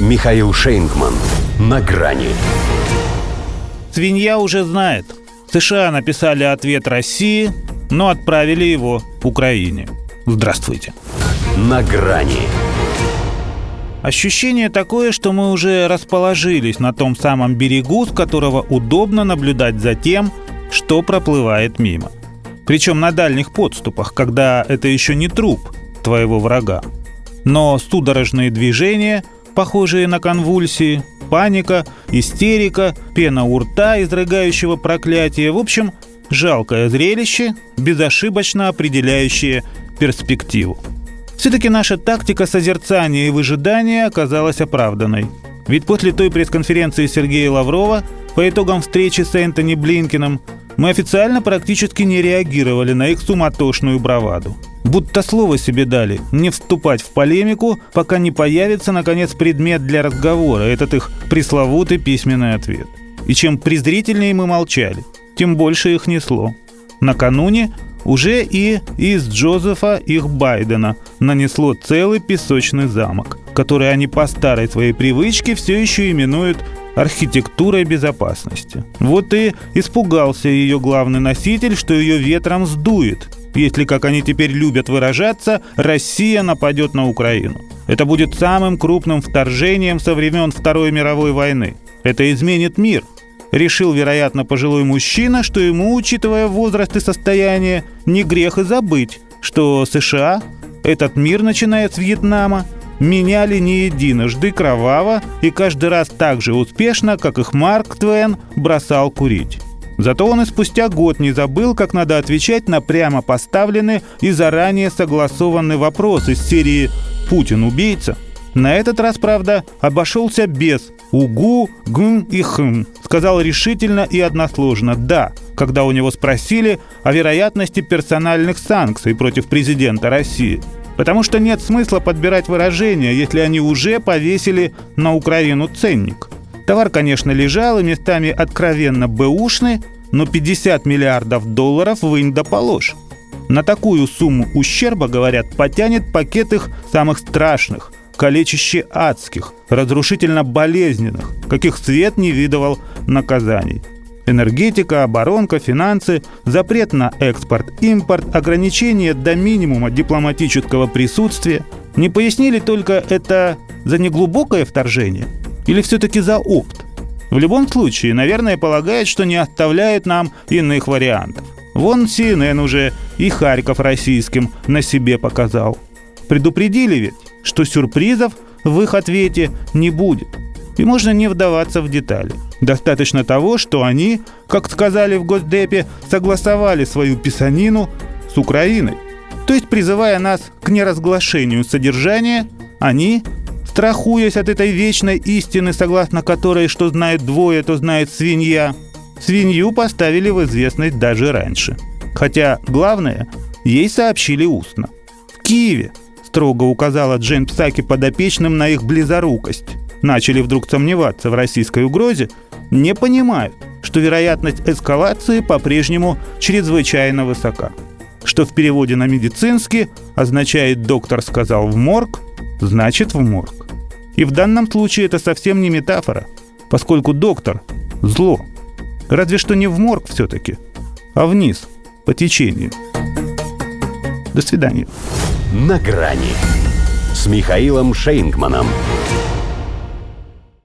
Михаил Шейнгман. На грани. Свинья уже знает. США написали ответ России, но отправили его Украине. Здравствуйте. На грани. Ощущение такое, что мы уже расположились на том самом берегу, с которого удобно наблюдать за тем, что проплывает мимо. Причем на дальних подступах, когда это еще не труп твоего врага. Но судорожные движения, похожие на конвульсии, паника, истерика, пена у рта, изрыгающего проклятие. В общем, жалкое зрелище, безошибочно определяющее перспективу. Все-таки наша тактика созерцания и выжидания оказалась оправданной. Ведь после той пресс-конференции Сергея Лаврова по итогам встречи с Энтони Блинкиным мы официально практически не реагировали на их суматошную браваду. Будто слово себе дали не вступать в полемику, пока не появится, наконец, предмет для разговора, этот их пресловутый письменный ответ. И чем презрительнее мы молчали, тем больше их несло. Накануне уже и из Джозефа их Байдена нанесло целый песочный замок, который они по старой своей привычке все еще именуют архитектурой безопасности. Вот и испугался ее главный носитель, что ее ветром сдует, если, как они теперь любят выражаться, Россия нападет на Украину. Это будет самым крупным вторжением со времен Второй мировой войны. Это изменит мир, Решил, вероятно, пожилой мужчина, что ему, учитывая возраст и состояние, не грех и забыть, что США, этот мир, начиная с Вьетнама, меняли не единожды кроваво и каждый раз так же успешно, как их Марк Твен бросал курить. Зато он и спустя год не забыл, как надо отвечать на прямо поставленный и заранее согласованный вопрос из серии «Путин убийца?». На этот раз, правда, обошелся без «угу», «гм» и «хм». Сказал решительно и односложно «да», когда у него спросили о вероятности персональных санкций против президента России. Потому что нет смысла подбирать выражения, если они уже повесили на Украину ценник. Товар, конечно, лежал и местами откровенно бэушный, но 50 миллиардов долларов вынь да положь. На такую сумму ущерба, говорят, потянет пакет их самых страшных – калечище адских, разрушительно болезненных, каких свет не видывал наказаний. Энергетика, оборонка, финансы, запрет на экспорт, импорт, ограничение до минимума дипломатического присутствия. Не пояснили только это за неглубокое вторжение или все-таки за опт? В любом случае, наверное, полагают, что не оставляют нам иных вариантов. Вон CNN уже и Харьков российским на себе показал. Предупредили ведь? что сюрпризов в их ответе не будет. И можно не вдаваться в детали. Достаточно того, что они, как сказали в Госдепе, согласовали свою писанину с Украиной. То есть, призывая нас к неразглашению содержания, они, страхуясь от этой вечной истины, согласно которой что знает двое, то знает свинья, свинью поставили в известность даже раньше. Хотя, главное, ей сообщили устно. В Киеве строго указала Джейн Псаки подопечным на их близорукость, начали вдруг сомневаться в российской угрозе, не понимают, что вероятность эскалации по-прежнему чрезвычайно высока. Что в переводе на медицинский означает «доктор сказал в морг», значит в морг. И в данном случае это совсем не метафора, поскольку доктор – зло. Разве что не в морг все-таки, а вниз, по течению. До свидания на грани с Михаилом Шейнгманом.